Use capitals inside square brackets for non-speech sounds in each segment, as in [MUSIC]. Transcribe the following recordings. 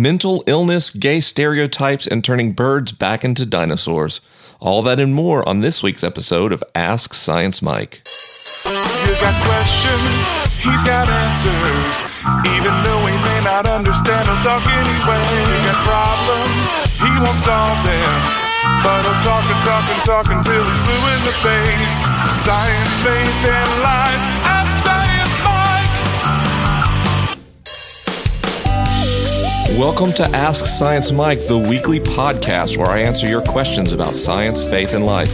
mental illness, gay stereotypes, and turning birds back into dinosaurs. All that and more on this week's episode of Ask Science Mike. You got questions, he's got answers. Even though he may not understand, he'll talk anyway. You got problems, he won't solve them. But he'll talk and talk and talk until he's blue in the face. Science, faith, and life. Welcome to Ask Science Mike, the weekly podcast where I answer your questions about science, faith, and life.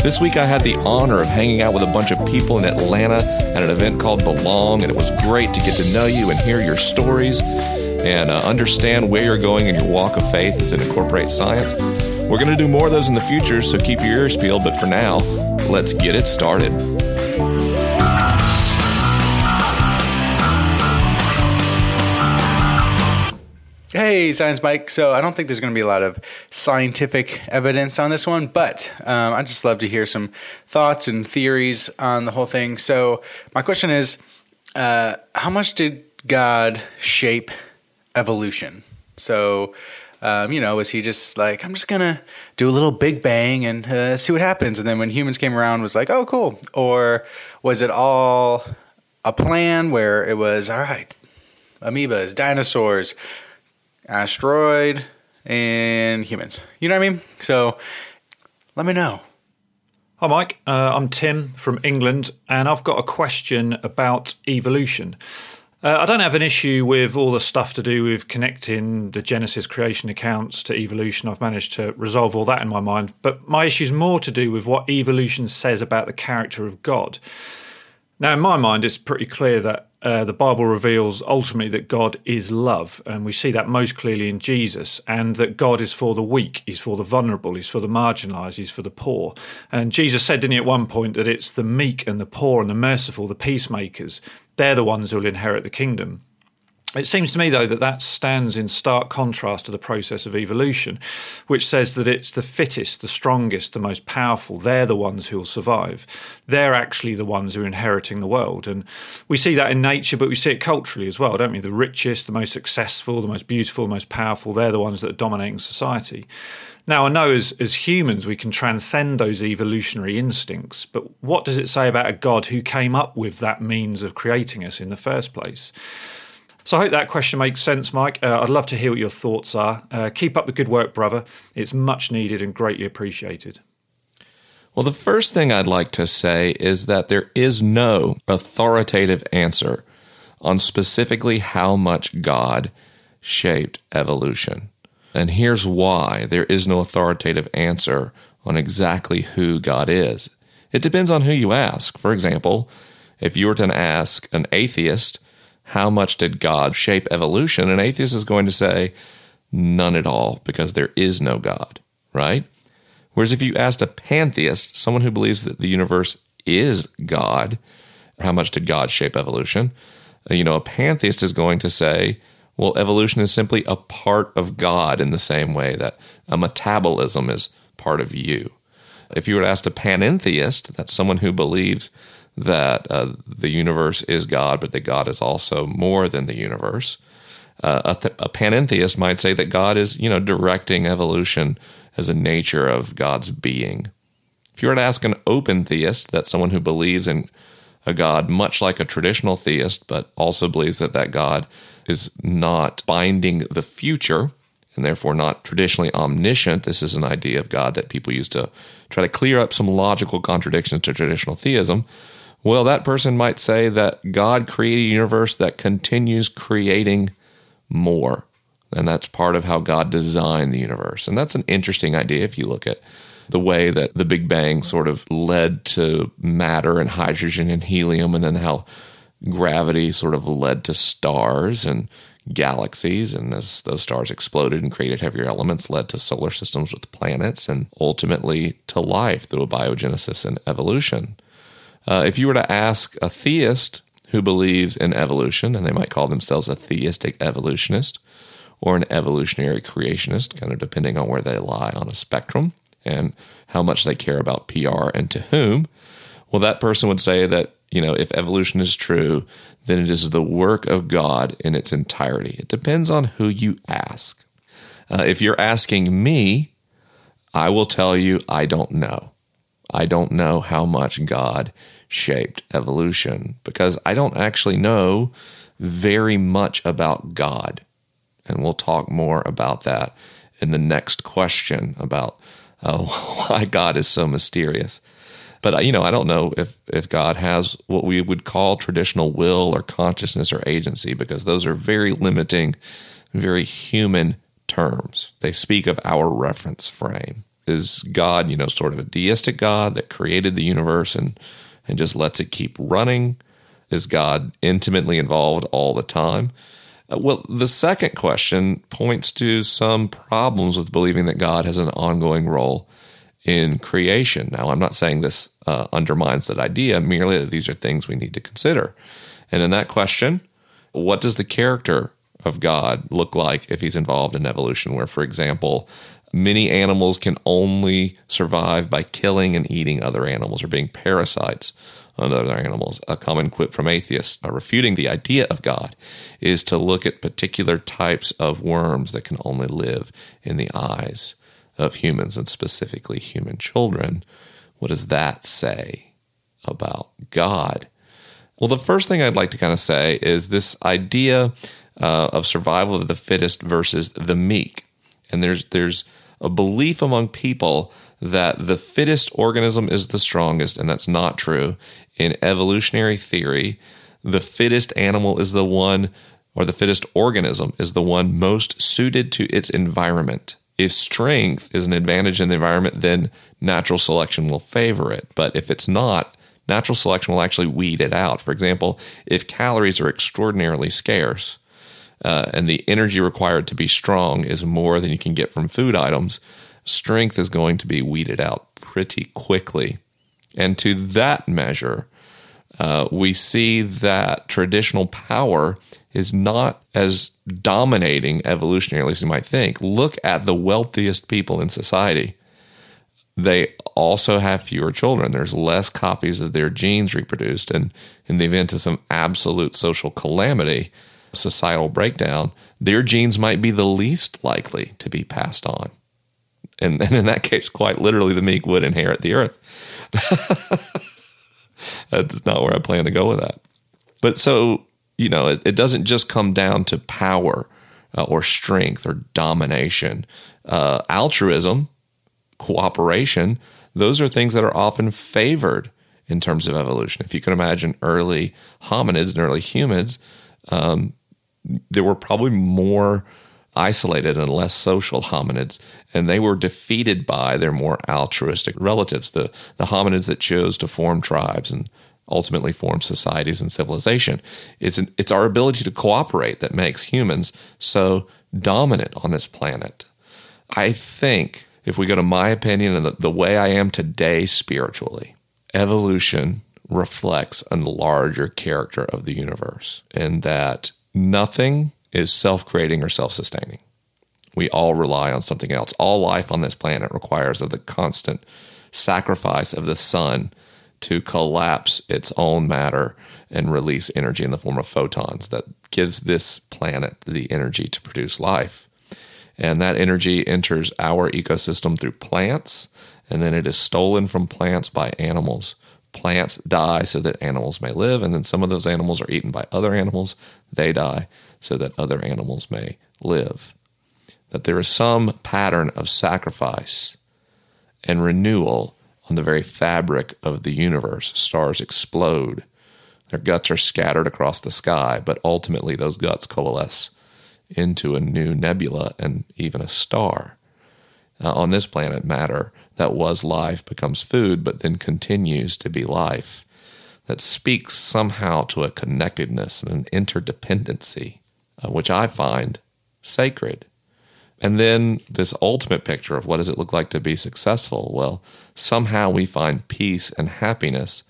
This week I had the honor of hanging out with a bunch of people in Atlanta at an event called Belong, and it was great to get to know you and hear your stories and uh, understand where you're going in your walk of faith as it incorporates science. We're going to do more of those in the future, so keep your ears peeled, but for now, let's get it started. Hey, Science Mike. So I don't think there's going to be a lot of scientific evidence on this one, but um, I'd just love to hear some thoughts and theories on the whole thing. So my question is, uh, how much did God shape evolution? So, um, you know, was he just like, I'm just going to do a little big bang and uh, see what happens? And then when humans came around, was like, oh, cool. Or was it all a plan where it was, all right, amoebas, dinosaurs, asteroid, and humans. You know what I mean? So let me know. Hi, Mike. Uh, I'm Tim from England, and I've got a question about evolution. Uh, I don't have an issue with all the stuff to do with connecting the Genesis creation accounts to evolution. I've managed to resolve all that in my mind. But my issue is more to do with what evolution says about the character of God. Now, in my mind, it's pretty clear that uh, the Bible reveals ultimately that God is love, and we see that most clearly in Jesus, and that God is for the weak, He's for the vulnerable, He's for the marginalised, He's for the poor. And Jesus said, didn't he, at one point, that it's the meek and the poor and the merciful, the peacemakers, they're the ones who will inherit the kingdom. It seems to me, though, that that stands in stark contrast to the process of evolution, which says that it's the fittest, the strongest, the most powerful. They're the ones who will survive. They're actually the ones who are inheriting the world. And we see that in nature, but we see it culturally as well, don't we? The richest, the most successful, the most beautiful, the most powerful, they're the ones that are dominating society. Now, I know as, as humans we can transcend those evolutionary instincts, but what does it say about a God who came up with that means of creating us in the first place? So I hope that question makes sense, Mike. Uh, I'd love to hear what your thoughts are. Uh, keep up the good work, brother. It's much needed and greatly appreciated. Well, the first thing I'd like to say is that there is no authoritative answer on specifically how much God shaped evolution. And here's why there is no authoritative answer on exactly who God is. It depends on who you ask. For example, if you were to ask an atheist, how much did God shape evolution? An atheist is going to say, none at all, because there is no God, right? Whereas if you asked a pantheist, someone who believes that the universe is God, how much did God shape evolution? You know, a pantheist is going to say, well, evolution is simply a part of God in the same way that a metabolism is part of you. If you were to ask a panentheist, that's someone who believes that uh, the universe is God, but that God is also more than the universe. Uh, a, th- a panentheist might say that God is, you know, directing evolution as a nature of God's being. If you were to ask an open theist, that's someone who believes in a God much like a traditional theist, but also believes that that God is not binding the future and therefore not traditionally omniscient. This is an idea of God that people use to try to clear up some logical contradictions to traditional theism. Well, that person might say that God created a universe that continues creating more. And that's part of how God designed the universe. And that's an interesting idea if you look at the way that the Big Bang sort of led to matter and hydrogen and helium, and then how gravity sort of led to stars and galaxies. And as those stars exploded and created heavier elements, led to solar systems with planets and ultimately to life through abiogenesis and evolution. Uh, if you were to ask a theist who believes in evolution, and they might call themselves a theistic evolutionist or an evolutionary creationist, kind of depending on where they lie on a spectrum and how much they care about PR and to whom, well, that person would say that you know, if evolution is true, then it is the work of God in its entirety. It depends on who you ask. Uh, if you're asking me, I will tell you I don't know. I don't know how much God shaped evolution because I don't actually know very much about God. And we'll talk more about that in the next question about uh, [LAUGHS] why God is so mysterious. But uh, you know, I don't know if if God has what we would call traditional will or consciousness or agency because those are very limiting, very human terms. They speak of our reference frame. Is God, you know, sort of a deistic God that created the universe and and just lets it keep running? Is God intimately involved all the time? Uh, well, the second question points to some problems with believing that God has an ongoing role in creation. Now, I'm not saying this uh, undermines that idea, merely that these are things we need to consider. And in that question, what does the character of God look like if he's involved in evolution? Where, for example, many animals can only survive by killing and eating other animals or being parasites on other animals. A common quip from atheists uh, refuting the idea of God is to look at particular types of worms that can only live in the eyes of humans and specifically human children. What does that say about God? Well, the first thing I'd like to kind of say is this idea uh, of survival of the fittest versus the meek. And there's there's a belief among people that the fittest organism is the strongest, and that's not true. In evolutionary theory, the fittest animal is the one, or the fittest organism is the one most suited to its environment. If strength is an advantage in the environment, then natural selection will favor it. But if it's not, natural selection will actually weed it out. For example, if calories are extraordinarily scarce, uh, and the energy required to be strong is more than you can get from food items, strength is going to be weeded out pretty quickly. And to that measure, uh, we see that traditional power is not as dominating evolutionarily as you might think. Look at the wealthiest people in society. They also have fewer children. There's less copies of their genes reproduced. And in the event of some absolute social calamity, societal breakdown, their genes might be the least likely to be passed on. And, and in that case, quite literally, the meek would inherit the earth. [LAUGHS] That's not where I plan to go with that. But so, you know, it, it doesn't just come down to power uh, or strength or domination. Uh, altruism, cooperation, those are things that are often favored in terms of evolution. If you can imagine early hominids and early humans, um, there were probably more isolated and less social hominids, and they were defeated by their more altruistic relatives, the, the hominids that chose to form tribes and ultimately form societies and civilization. It's, an, it's our ability to cooperate that makes humans so dominant on this planet. I think, if we go to my opinion and the, the way I am today spiritually, evolution reflects a larger character of the universe, and that nothing is self creating or self sustaining. We all rely on something else. All life on this planet requires of the constant sacrifice of the sun to collapse its own matter and release energy in the form of photons that gives this planet the energy to produce life. And that energy enters our ecosystem through plants, and then it is stolen from plants by animals. Plants die so that animals may live, and then some of those animals are eaten by other animals. They die so that other animals may live. That there is some pattern of sacrifice and renewal on the very fabric of the universe. Stars explode, their guts are scattered across the sky, but ultimately those guts coalesce into a new nebula and even a star. Uh, on this planet, matter that was life becomes food, but then continues to be life. That speaks somehow to a connectedness and an interdependency uh, which I find sacred. And then this ultimate picture of what does it look like to be successful? Well, somehow we find peace and happiness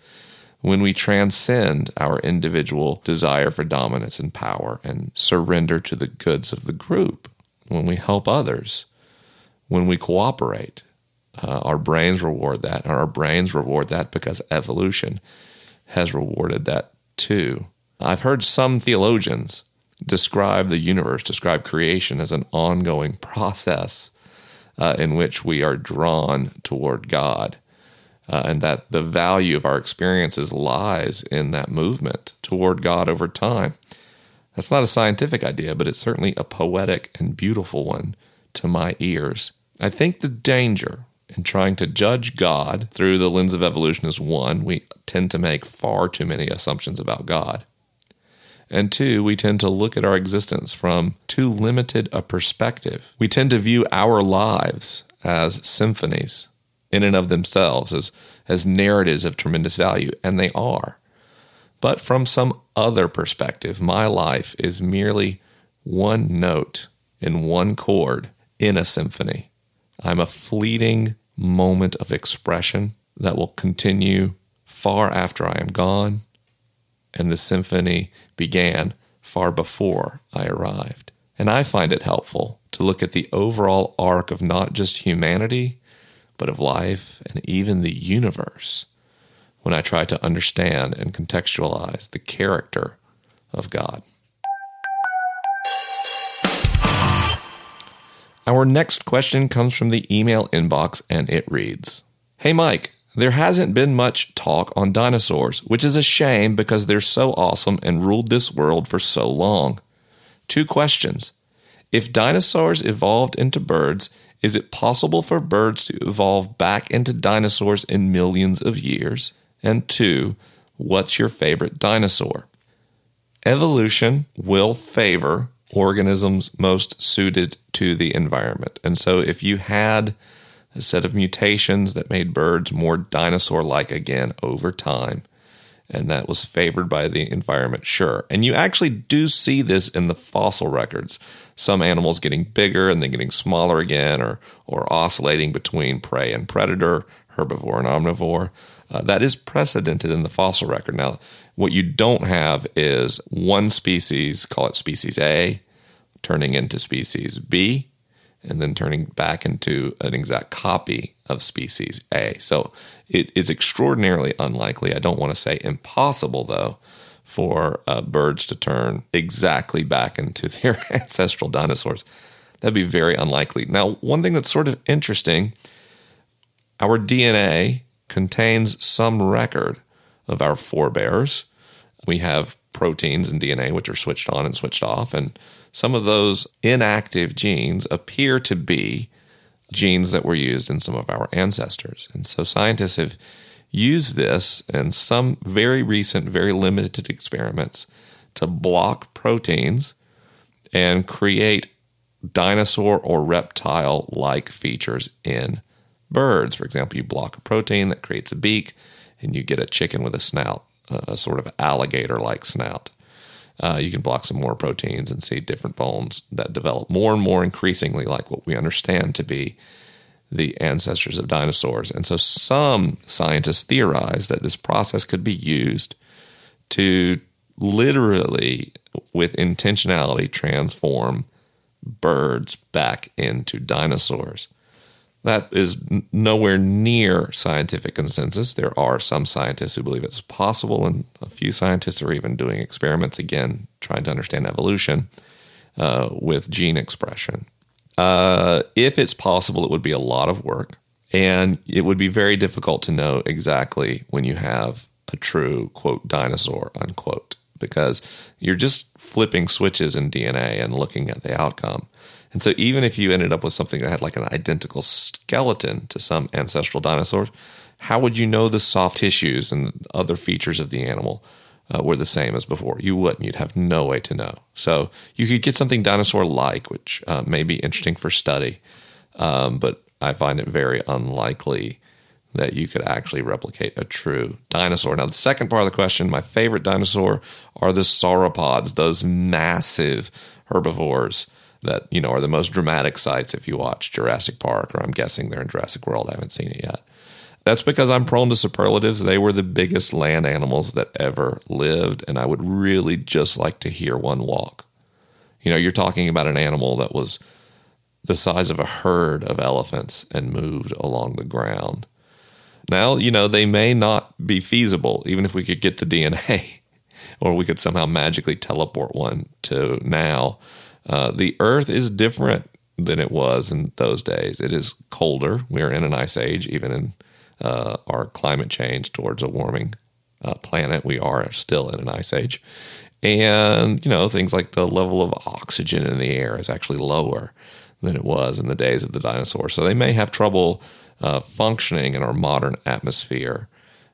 when we transcend our individual desire for dominance and power and surrender to the goods of the group, when we help others, when we cooperate. Uh, our brains reward that, and our brains reward that because evolution has rewarded that too. I've heard some theologians describe the universe, describe creation as an ongoing process uh, in which we are drawn toward God. Uh, and that the value of our experiences lies in that movement toward God over time. That's not a scientific idea, but it's certainly a poetic and beautiful one to my ears. I think the danger in trying to judge God through the lens of evolution is one, we tend to make far too many assumptions about God. And two, we tend to look at our existence from too limited a perspective. We tend to view our lives as symphonies in and of themselves, as, as narratives of tremendous value, and they are. But from some other perspective, my life is merely one note in one chord in a symphony. I'm a fleeting moment of expression that will continue far after I am gone, and the symphony began far before I arrived. And I find it helpful to look at the overall arc of not just humanity, but of life and even the universe when I try to understand and contextualize the character of God. Our next question comes from the email inbox and it reads Hey Mike, there hasn't been much talk on dinosaurs, which is a shame because they're so awesome and ruled this world for so long. Two questions. If dinosaurs evolved into birds, is it possible for birds to evolve back into dinosaurs in millions of years? And two, what's your favorite dinosaur? Evolution will favor organisms most suited to the environment. And so if you had a set of mutations that made birds more dinosaur like again over time, and that was favored by the environment, sure. And you actually do see this in the fossil records. Some animals getting bigger and then getting smaller again, or, or oscillating between prey and predator, herbivore and omnivore. Uh, that is precedented in the fossil record. Now, what you don't have is one species, call it species A, turning into species B, and then turning back into an exact copy of species A. So it is extraordinarily unlikely. I don't want to say impossible, though, for uh, birds to turn exactly back into [LAUGHS] their ancestral dinosaurs. That'd be very unlikely. Now, one thing that's sort of interesting our DNA contains some record of our forebears. We have proteins in DNA which are switched on and switched off, and some of those inactive genes appear to be genes that were used in some of our ancestors. And so scientists have used this in some very recent, very limited experiments to block proteins and create dinosaur or reptile like features in birds. For example, you block a protein that creates a beak and you get a chicken with a snout, a sort of alligator like snout uh, you can block some more proteins and see different bones that develop more and more increasingly like what we understand to be the ancestors of dinosaurs. And so some scientists theorize that this process could be used to literally, with intentionality, transform birds back into dinosaurs. That is nowhere near scientific consensus. There are some scientists who believe it's possible, and a few scientists are even doing experiments again, trying to understand evolution uh, with gene expression. Uh, if it's possible, it would be a lot of work, and it would be very difficult to know exactly when you have a true, quote, dinosaur, unquote, because you're just flipping switches in DNA and looking at the outcome. And so, even if you ended up with something that had like an identical skeleton to some ancestral dinosaurs, how would you know the soft tissues and other features of the animal uh, were the same as before? You wouldn't. You'd have no way to know. So, you could get something dinosaur like, which uh, may be interesting for study, um, but I find it very unlikely that you could actually replicate a true dinosaur. Now, the second part of the question my favorite dinosaur are the sauropods, those massive herbivores that you know are the most dramatic sights if you watch Jurassic Park, or I'm guessing they're in Jurassic World. I haven't seen it yet. That's because I'm prone to superlatives. They were the biggest land animals that ever lived, and I would really just like to hear one walk. You know, you're talking about an animal that was the size of a herd of elephants and moved along the ground. Now, you know, they may not be feasible, even if we could get the [LAUGHS] DNA or we could somehow magically teleport one to now. Uh, the Earth is different than it was in those days. It is colder. We are in an ice age, even in uh, our climate change towards a warming uh, planet. We are still in an ice age. And, you know, things like the level of oxygen in the air is actually lower than it was in the days of the dinosaurs. So they may have trouble uh, functioning in our modern atmosphere,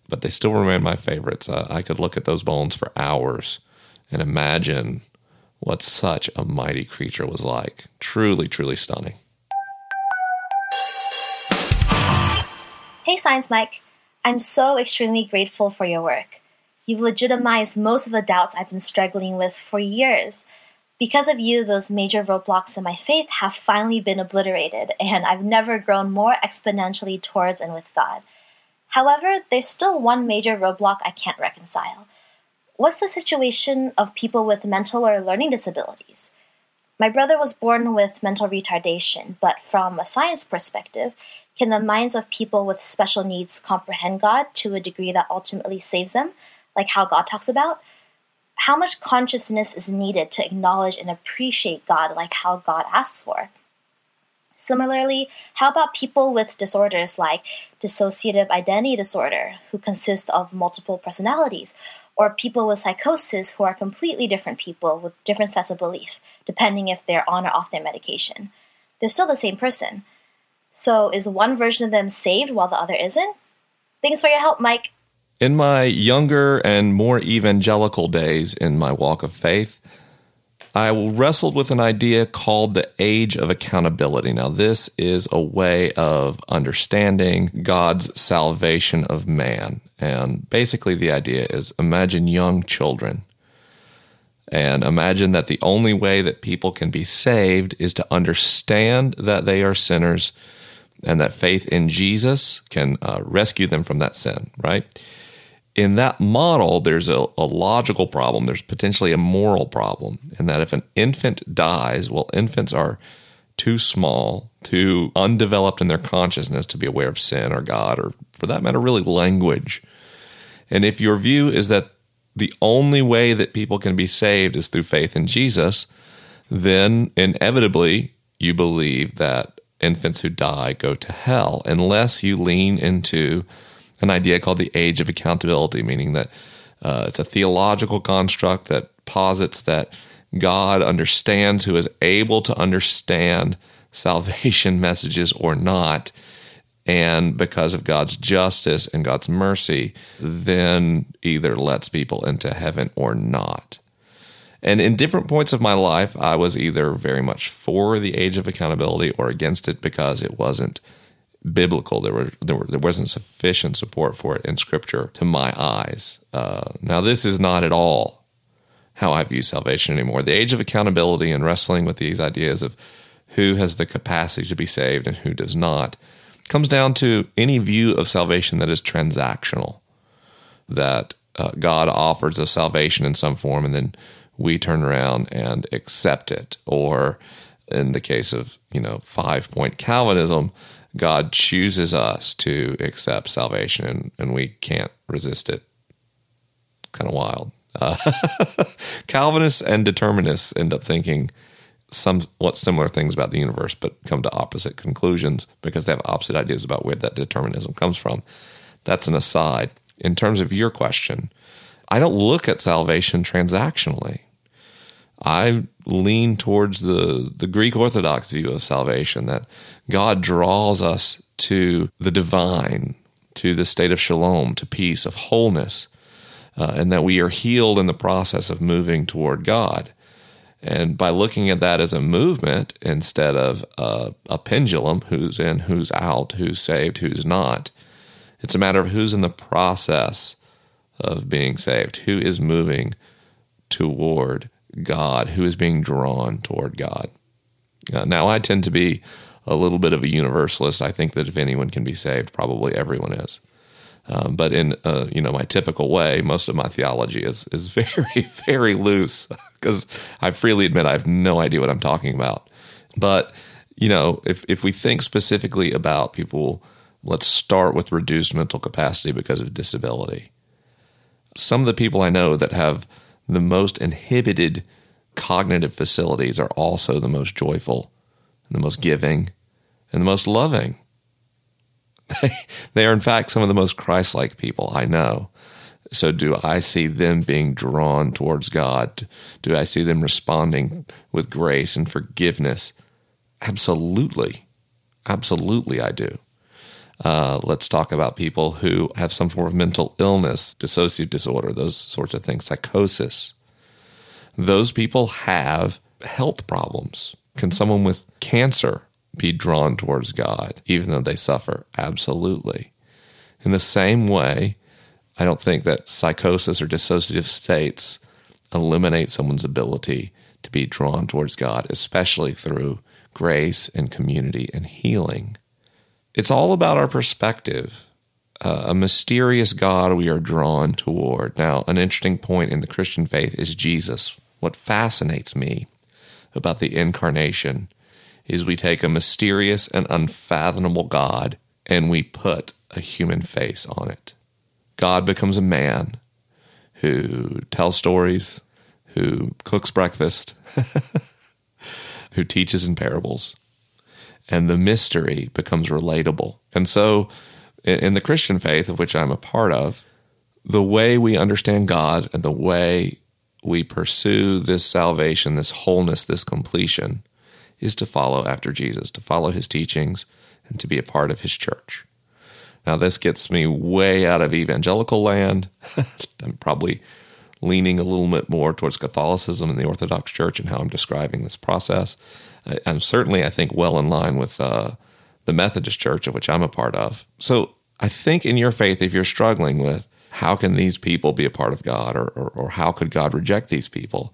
but they still remain my favorites. Uh, I could look at those bones for hours and imagine what such a mighty creature was like. Truly, truly stunning. Hey, Science Mike. I'm so extremely grateful for your work. You've legitimized most of the doubts I've been struggling with for years. Because of you, those major roadblocks in my faith have finally been obliterated, and I've never grown more exponentially towards and with God. However, there's still one major roadblock I can't reconcile. What's the situation of people with mental or learning disabilities? My brother was born with mental retardation, but from a science perspective, can the minds of people with special needs comprehend God to a degree that ultimately saves them, like how God talks about? how much consciousness is needed to acknowledge and appreciate God like how God asks for? Similarly, how about people with disorders like dissociative identity disorder, who consist of multiple personalities, or people with psychosis who are completely different people with different sets of belief, depending if they're on or off their medication? They're still the same person. So, is one version of them saved while the other isn't? Thanks for your help, Mike. In my younger and more evangelical days in my walk of faith, I wrestled with an idea called the age of accountability. Now, this is a way of understanding God's salvation of man. And basically, the idea is imagine young children and imagine that the only way that people can be saved is to understand that they are sinners and that faith in Jesus can uh, rescue them from that sin, right? In that model, there's a, a, logical problem. There's potentially a moral problem, in that if an infant dies, well, infants are too small, too undeveloped in their consciousness to be aware of sin or God, or for that matter, really language. And if your view is that the only way that people can be saved is through faith in Jesus, then inevitably you believe that infants who die go to hell unless you lean into an idea called the age of accountability, meaning that uh, it's a theological construct that posits that God understands who is able to understand salvation [LAUGHS] messages or not. And because of God's justice and God's mercy, then either lets people into heaven or not. And in different points of my life, I was either very much for the age of accountability or against it because it wasn't biblical. There were, there were there wasn't sufficient support for it in Scripture to my eyes. Uh, now, this is not at all how I view salvation anymore. The age of accountability and wrestling with these ideas of who has the capacity to be saved and who does not comes down to any view of salvation that is transactional. That uh, God offers us salvation in some form, and then we turn around and accept it, or in the case of you know five point Calvinism God chooses us to accept salvation and, and we can't resist it. Kind of wild. Uh, [LAUGHS] Calvinists and determinists end up thinking somewhat similar things about the universe, but come to opposite conclusions because they have opposite ideas about where that determinism comes from. That's an aside. In terms of your question, I don't look at salvation transactionally. I lean towards the, the Greek Orthodox view of salvation that God draws us to the divine, to the state of shalom, to peace, of wholeness, uh, and that we are healed in the process of moving toward God. And by looking at that as a movement instead of a, a pendulum, who's in, who's out, who's saved, who's not, it's a matter of who's in the process of being saved, who is moving toward God, who is being drawn toward God. Uh, now, I tend to be a little bit of a universalist. I think that if anyone can be saved, probably everyone is. Um, but in uh, you know my typical way, most of my theology is is [LAUGHS] very very loose because I freely admit I have no idea what I'm talking about. But you know, if if we think specifically about people let's start with reduced mental capacity because of disability. Some of the people I know that have the most inhibited cognitive facilities are also the most joyful, and the most giving, and the most loving. [LAUGHS] they are, in fact, some of the most Christ like people I know. So, do I see them being drawn towards God? Do I see them responding with grace and forgiveness? Absolutely. Absolutely, I do. Uh, let's talk about people who have some form of mental illness, dissociative disorder, those sorts of things, psychosis. Those people have health problems. Can someone with cancer be drawn towards God, even though they suffer? Absolutely. In the same way, I don't think that psychosis or dissociative states eliminate someone's ability to be drawn towards God, especially through grace and community and healing. It's all about our perspective. Uh, a mysterious God we are drawn toward. Now, an interesting point in the Christian faith is Jesus. What fascinates me about the incarnation is we take a mysterious and unfathomable God and we put a human face on it. God becomes a man who tells stories, who cooks breakfast, [LAUGHS] who teaches in parables. And the mystery becomes relatable. And so, in the Christian faith, of which I'm a part of, the way we understand God and the way we pursue this salvation, this wholeness, this completion, is to follow after Jesus, to follow his teachings, and to be a part of his church. Now, this gets me way out of evangelical land. [LAUGHS] I'm probably leaning a little bit more towards Catholicism and the Orthodox Church and how I'm describing this process. I'm certainly, I think, well in line with uh, the Methodist Church, of which I'm a part of. So I think in your faith, if you're struggling with how can these people be a part of God or, or, or how could God reject these people,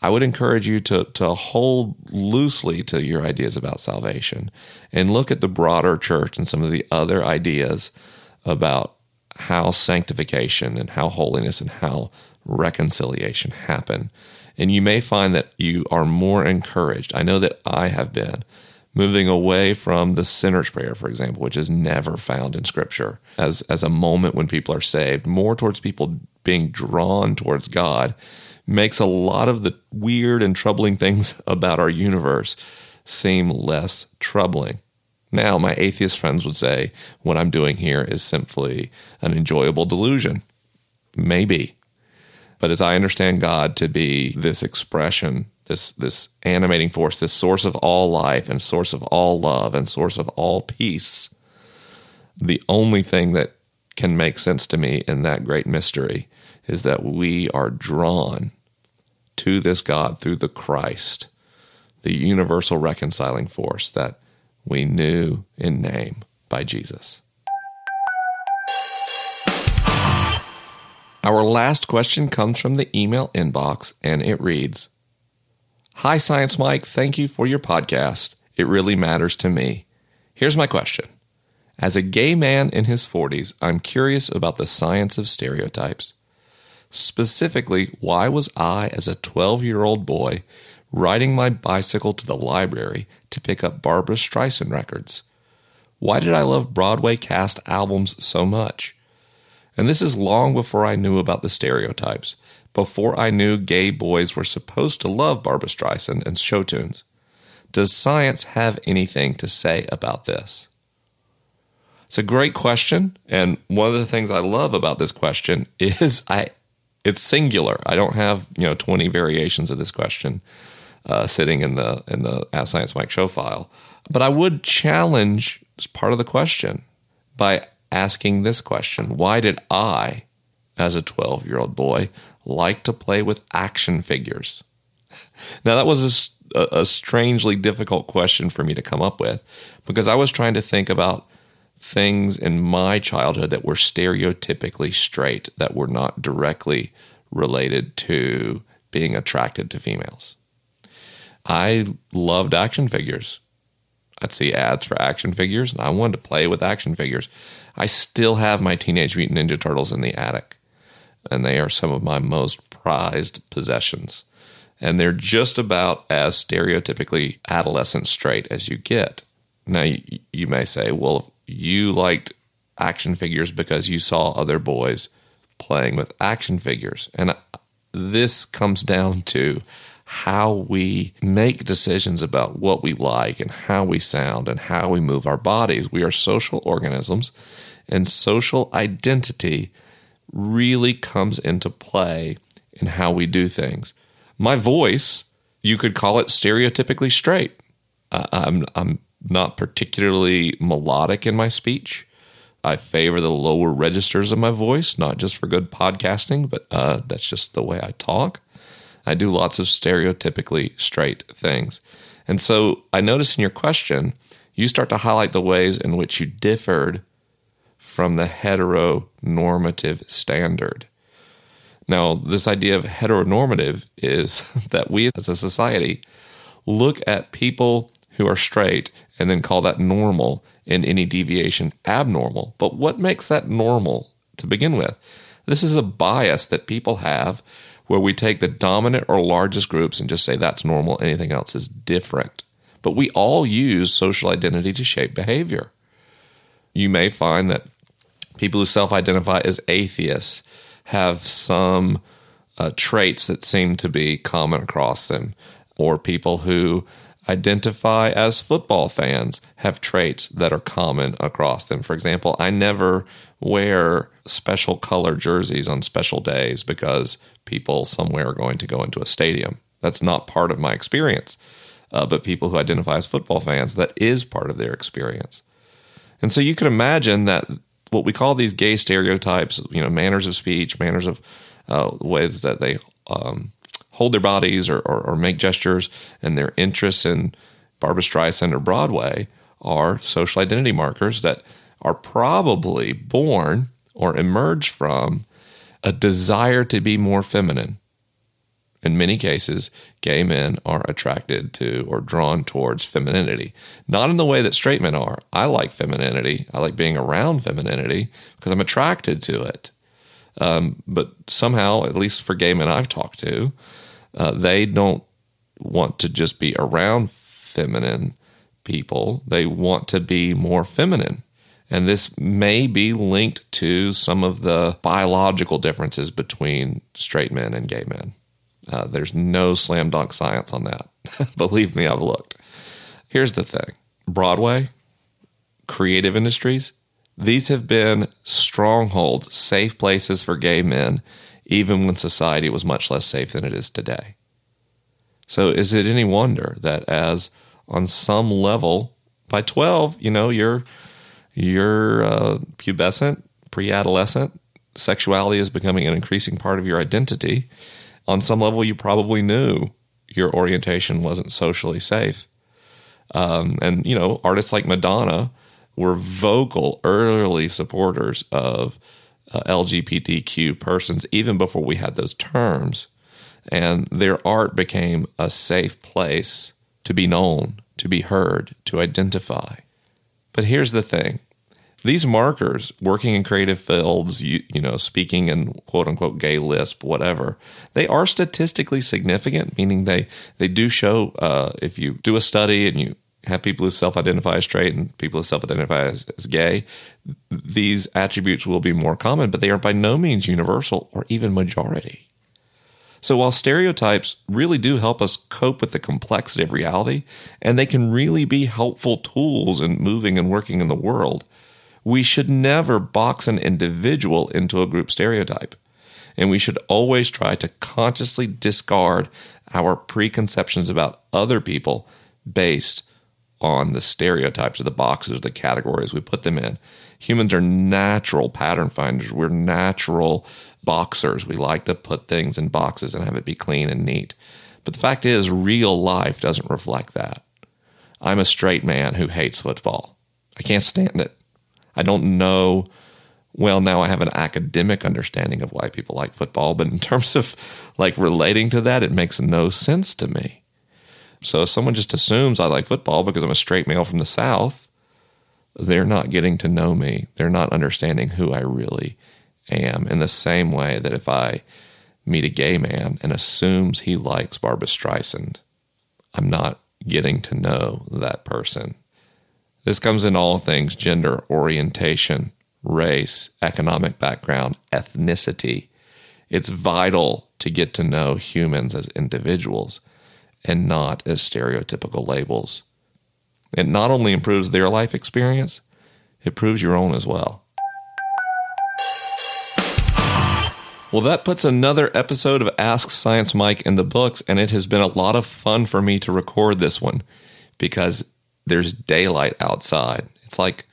I would encourage you to, to hold loosely to your ideas about salvation and look at the broader church and some of the other ideas about how sanctification and how holiness and how reconciliation happen. And you may find that you are more encouraged. I know that I have been moving away from the sinner's prayer, for example, which is never found in Scripture as, as a moment when people are saved, more towards people being drawn towards God makes a lot of the weird and troubling things [LAUGHS] about our universe seem less troubling. Now, my atheist friends would say what I'm doing here is simply an enjoyable delusion. Maybe. But as I understand God to be this expression, this, this animating force, this source of all life and source of all love and source of all peace, the only thing that can make sense to me in that great mystery is that we are drawn to this God through the Christ, the universal reconciling force that we knew in name by Jesus. Our last question comes from the email inbox and it reads Hi, Science Mike. Thank you for your podcast. It really matters to me. Here's my question As a gay man in his 40s, I'm curious about the science of stereotypes. Specifically, why was I, as a 12 year old boy, riding my bicycle to the library to pick up Barbara Streisand records? Why did I love Broadway cast albums so much? And this is long before I knew about the stereotypes, before I knew gay boys were supposed to love Barbra Streisand and show tunes. Does science have anything to say about this? It's a great question, and one of the things I love about this question is I it's singular. I don't have you know twenty variations of this question uh, sitting in the in the Ask Science Mike show file. But I would challenge part of the question by asking this question: Why did I, as a twelve year old boy, like to play with action figures? [LAUGHS] Now that was a, a strangely difficult question for me to come up with because I was trying to think about things in my childhood that were stereotypically straight, that were not directly related to being attracted to females. I loved action figures. I'd see ads for action figures, and I wanted to play with action figures. I still have my Teenage Mutant Ninja Turtles in the attic, and they are some of my most prized possessions. And they're just about as stereotypically adolescent straight as you get. Now, you, you may say, well, you liked action figures because you saw other boys playing with action figures. And this comes down to how we make decisions about what we like and how we sound and how we move our bodies. We are social organisms, and social identity really comes into play in how we do things. My voice, you could call it stereotypically straight. I'm, I'm not particularly melodic in my speech. I favor the lower registers of my voice, not just for good podcasting, but uh, that's just the way I talk. I do lots of stereotypically straight things. And so I notice in your question, you start to highlight the ways in which you differed from the heteronormative standard. Now, this idea of heteronormative is [LAUGHS] that we as a society look at people who are straight and then call that normal and any deviation abnormal. But what makes that normal to begin with? This is a bias that people have where we take the dominant or largest groups and just say that's normal, anything else is different. But we all use social identity to shape behavior. You may find that people who self identify as atheists have some uh, traits that seem to be common across them, or people who identify as football fans have traits that are common across them. For example, I never wear special color jerseys on special days because people somewhere are going to go into a stadium. That's not part of my experience. Uh, but people who identify as football fans, that is part of their experience. And so you can imagine that what we call these gay stereotypes, you know, manners of speech, manners of uh, ways that they um, hold their bodies or, or, or make gestures and their interests in Barbra Streisand or Broadway are social identity markers that are probably born or emerge from a desire to be more feminine. In many cases, gay men are attracted to or drawn towards femininity. Not in the way that straight men are. I like femininity. I like being around femininity because I'm attracted to it. Um, but somehow, at least for gay men I've talked to, uh, they don't want to just be around feminine people. They want to be more feminine. And this may be linked to some of the biological differences between straight men and gay men. Uh, there's no slam dunk science on that. [LAUGHS] Believe me, I've looked. Here's the thing Broadway, creative industries, these have been strongholds, safe places for gay men even when society was much less safe than it is today. So, is it any wonder that as on some level, by 12, you know, you're you're uh, pubescent, pre-adolescent, sexuality is becoming an increasing part of your identity. On some level, you probably knew your orientation wasn't socially safe. Um, and you know, artists like Madonna were vocal early supporters of uh, LGBTQ persons even before we had those terms. And their art became a safe place to be known, to be heard, to identify. But here's the thing these markers, working in creative fields, you, you know, speaking in quote unquote gay lisp, whatever, they are statistically significant, meaning they, they do show uh, if you do a study and you have people who self identify as straight and people who self identify as, as gay, these attributes will be more common, but they are by no means universal or even majority. So while stereotypes really do help us cope with the complexity of reality, and they can really be helpful tools in moving and working in the world, we should never box an individual into a group stereotype. And we should always try to consciously discard our preconceptions about other people based on the stereotypes or the boxes, or the categories we put them in. Humans are natural pattern finders. We're natural boxers. We like to put things in boxes and have it be clean and neat. But the fact is, real life doesn't reflect that. I'm a straight man who hates football. I can't stand it. I don't know. Well, now I have an academic understanding of why people like football, but in [LAUGHS] terms of like relating to that, it makes no sense to me. So if someone just assumes I like football because I'm a straight male from the South, they're not getting to know me. They're not understanding who I really am. In the same way that if I meet a gay man and assumes he likes Barbra Streisand, I'm not getting to know that person. This comes in all things gender, orientation, race, economic background, ethnicity. It's vital to get to know humans as individuals and not as stereotypical labels. It not only improves their life experience, it proves your own as well. Well, that puts another episode of Ask Science Mike in the books, and it has been a lot of fun for me to record this one because there's daylight outside. It's like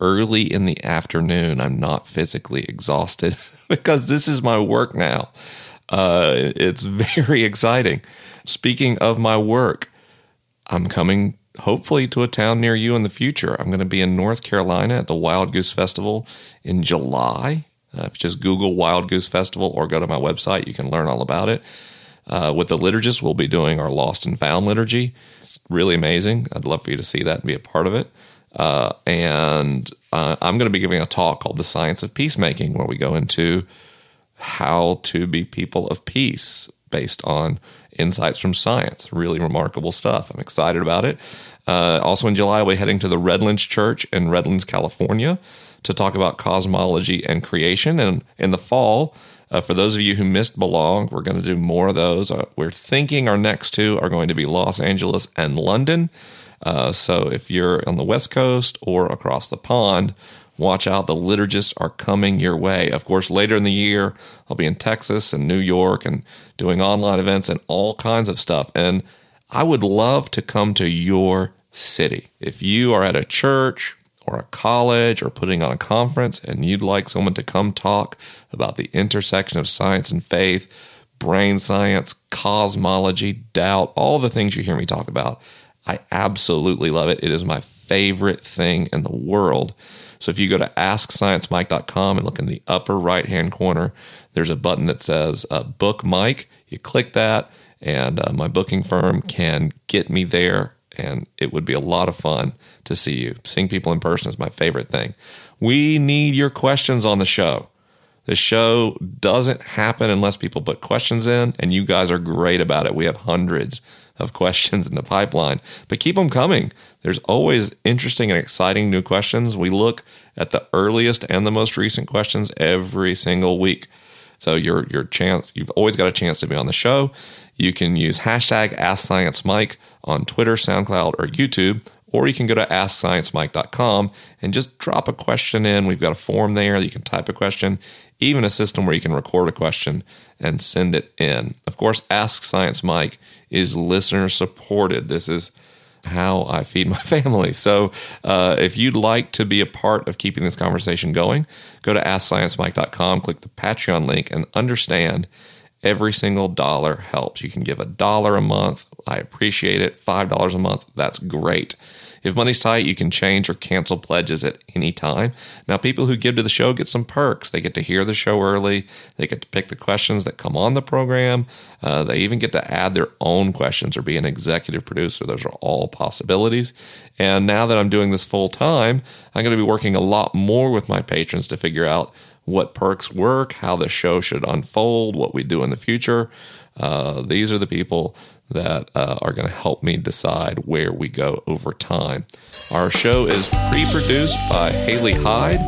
early in the afternoon. I'm not physically exhausted [LAUGHS] because this is my work now. Uh, it's very exciting. Speaking of my work, I'm coming hopefully to a town near you in the future. I'm going to be in North Carolina at the Wild Goose Festival in July. Uh, if you just Google Wild Goose Festival or go to my website, you can learn all about it. Uh, with the liturgists, we'll be doing our Lost and Found liturgy. It's really amazing. I'd love for you to see that and be a part of it. Uh, and uh, I'm going to be giving a talk called The Science of Peacemaking, where we go into how to be people of peace based on insights from science. Really remarkable stuff. I'm excited about it. Uh, also in July, be heading to the Redlands Church in Redlands, California to talk about cosmology and creation. And in the fall, uh, for those of you who missed Belong, we're going to do more of those. Uh, we're thinking our next two are going to be Los Angeles and London. Uh, so if you're on the West Coast or across the pond, watch out. The liturgists are coming your way. Of course, later in the year, I'll be in Texas and New York and doing online events and all kinds of stuff. And I would love to come to your city. If you are at a church or a college or putting on a conference and you'd like someone to come talk about the intersection of science and faith, brain science, cosmology, doubt, all the things you hear me talk about, I absolutely love it. It is my favorite thing in the world. So if you go to asksciencemike.com and look in the upper right hand corner, there's a button that says uh, Book Mike. You click that, and uh, my booking firm can get me there. And it would be a lot of fun to see you. Seeing people in person is my favorite thing. We need your questions on the show. The show doesn't happen unless people put questions in, and you guys are great about it. We have hundreds of questions in the pipeline, but keep them coming. There's always interesting and exciting new questions. We look at the earliest and the most recent questions every single week. So your your chance, you've always got a chance to be on the show. You can use hashtag AskScienceMike on Twitter, SoundCloud, or YouTube, or you can go to AskScienceMike.com and just drop a question in. We've got a form there that you can type a question, even a system where you can record a question and send it in. Of course, Ask Science Mike is listener supported. This is how I feed my [LAUGHS] family. So uh, if you'd like to be a part of keeping this conversation going, go to AskScienceMike.com, click the Patreon link, and understand every single dollar helps. You can give a dollar a month. I appreciate it. $5 a month, that's great. If money's tight, you can change or cancel pledges at any time. Now, people who give to the show get some perks. They get to hear the show early, they get to pick the questions that come on the program, uh, they even get to add their own questions or be an executive producer. Those are all possibilities. And now that I'm doing this full time, I'm going to be working a lot more with my patrons to figure out what perks work, how the show should unfold, what we do in the future. Uh, these are the people that uh, are going to help me decide where we go over time. Our show is pre produced by Haley Hyde.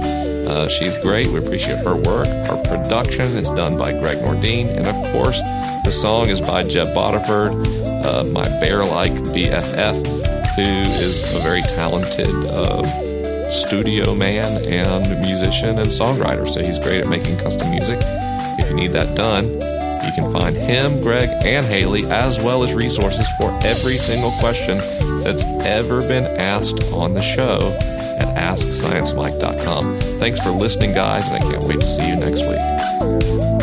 Uh, she's great. We appreciate her work. Our production is done by Gregg Nordin. And of course, the song is by Jeb Bodiford, uh, my bear like BFF, who is a very talented uh, studio man and musician and songwriter. So he's great at making custom music. If you need that done, you can find him, Gregg, and Haley, as well as resources for every single question that's ever been asked on the show at AskScienceMike.com. Thanks for listening, guys, and I can't wait to see you next week.